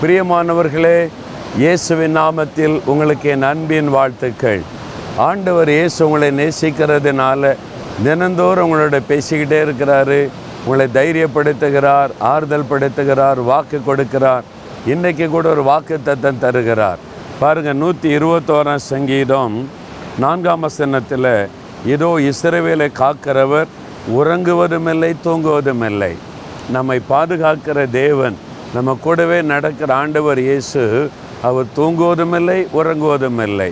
பிரியமானவர்களே இயேசுவின் நாமத்தில் உங்களுக்கு என் அன்பின் வாழ்த்துக்கள். ஆண்டவர் இயேசு உங்களை நேசிக்கிறதுனால தினந்தோறும் உங்களோட பேசிக்கிட்டே இருக்கிறாரு. உங்களை தைரியப்படுத்துகிறார் ஆறுதல் படுத்துகிறார் வாக்கு கொடுக்கிறார். இன்றைக்கு கூட ஒரு வாக்கு தத்தம் தருகிறார். பாருங்கள் நூற்றி இருபத்தோராம் சங்கீதம் நான்காம் வசனத்தில் இதோ இஸ்ரவேலை காக்கிறவர் உறங்குவதுமில்லை தூங்குவதுமில்லை. நம்மை பாதுகாக்கிற தேவன் நம்ம கூடவே நடக்கிற ஆண்டவர் இயேசு அவர் தூங்குவதுமில்லை உறங்குவதுமில்லை.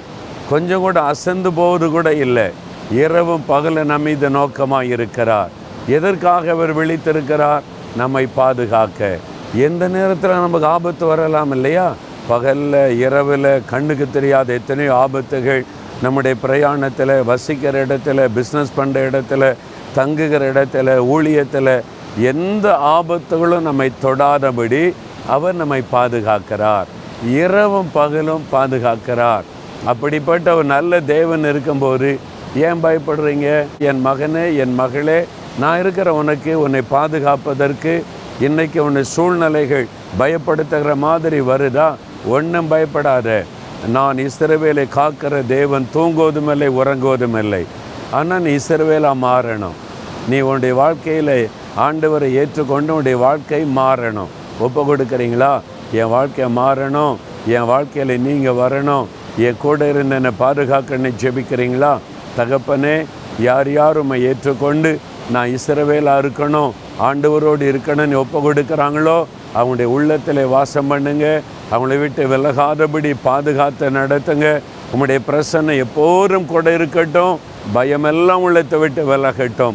கொஞ்சம் கூட அசந்து போவது கூட இல்லை. இரவும் பகல நம்மீது நோக்கமாக இருக்கிறார். எதற்காக அவர் விழித்திருக்கிறார்? நம்மை பாதுகாக்க. எந்த நேரத்தில் நமக்கு ஆபத்து வரலாம் இல்லையா? பகலில் இரவில் கண்ணுக்கு தெரியாத எத்தனையோ ஆபத்துகள் நம்முடைய பிரயாணத்தில் வசிக்கிற இடத்துல பிஸ்னஸ் பண்ணுற இடத்துல தங்குகிற இடத்துல ஊழியத்தில் எந்த ஆபத்துகளும் நம்மை தொடாதபடி அவர் நம்மை பாதுகாக்கிறார். இரவும் பகலும் பாதுகாக்கிறார். அப்படிப்பட்ட ஒரு நல்ல தேவன் இருக்கும்போது ஏன் பயப்படுறீங்க? என் மகனே என் மகளே நான் இருக்கிற உனக்கு உன்னை பாதுகாப்பதற்கு இன்னைக்கு உன்னை சூழ்நிலைகள் பயப்படுத்துகிற மாதிரி வருதா? ஒன்றும் பயப்படாத. நான் இஸ்ரவேலை காக்கிற தேவன் தூங்குவதும் இல்லை உறங்குவதும் இல்லை ஆனால் நீ இஸ்ரவேலா மாறணும். நீ உன்னுடைய வாழ்க்கையில் ஆண்டவரை ஏற்றுக்கொண்டு உன்னுடைய வாழ்க்கை மாறணும். ஒப்பு கொடுக்குறீங்களா? என் வாழ்க்கை மாறணும். என் வாழ்க்கையில் நீங்கள் வரணும். என் கூட இருந்த என்னை பாதுகாக்கன்னு ஜெபிக்கிறீங்களா? தகப்பனே யார் யார் உம்மை ஏற்றுக்கொண்டு நான் இஸ்ரவேலாக இருக்கணும்? ஆண்டவரோடு இருக்கணும்னு ஒப்பு கொடுக்குறாங்களோ? அவங்களுடைய உள்ளத்தில் வாசம் பண்ணுங்க. அவங்கள விட்டு விலகாதபடி பாதுகாத்து நடத்துங்க. உங்களுடைய பிரசன்னம் எப்போதும் கூட இருக்கட்டும். பயமெல்லாம் உள்ளத்தை விட்டு விலகட்டும்.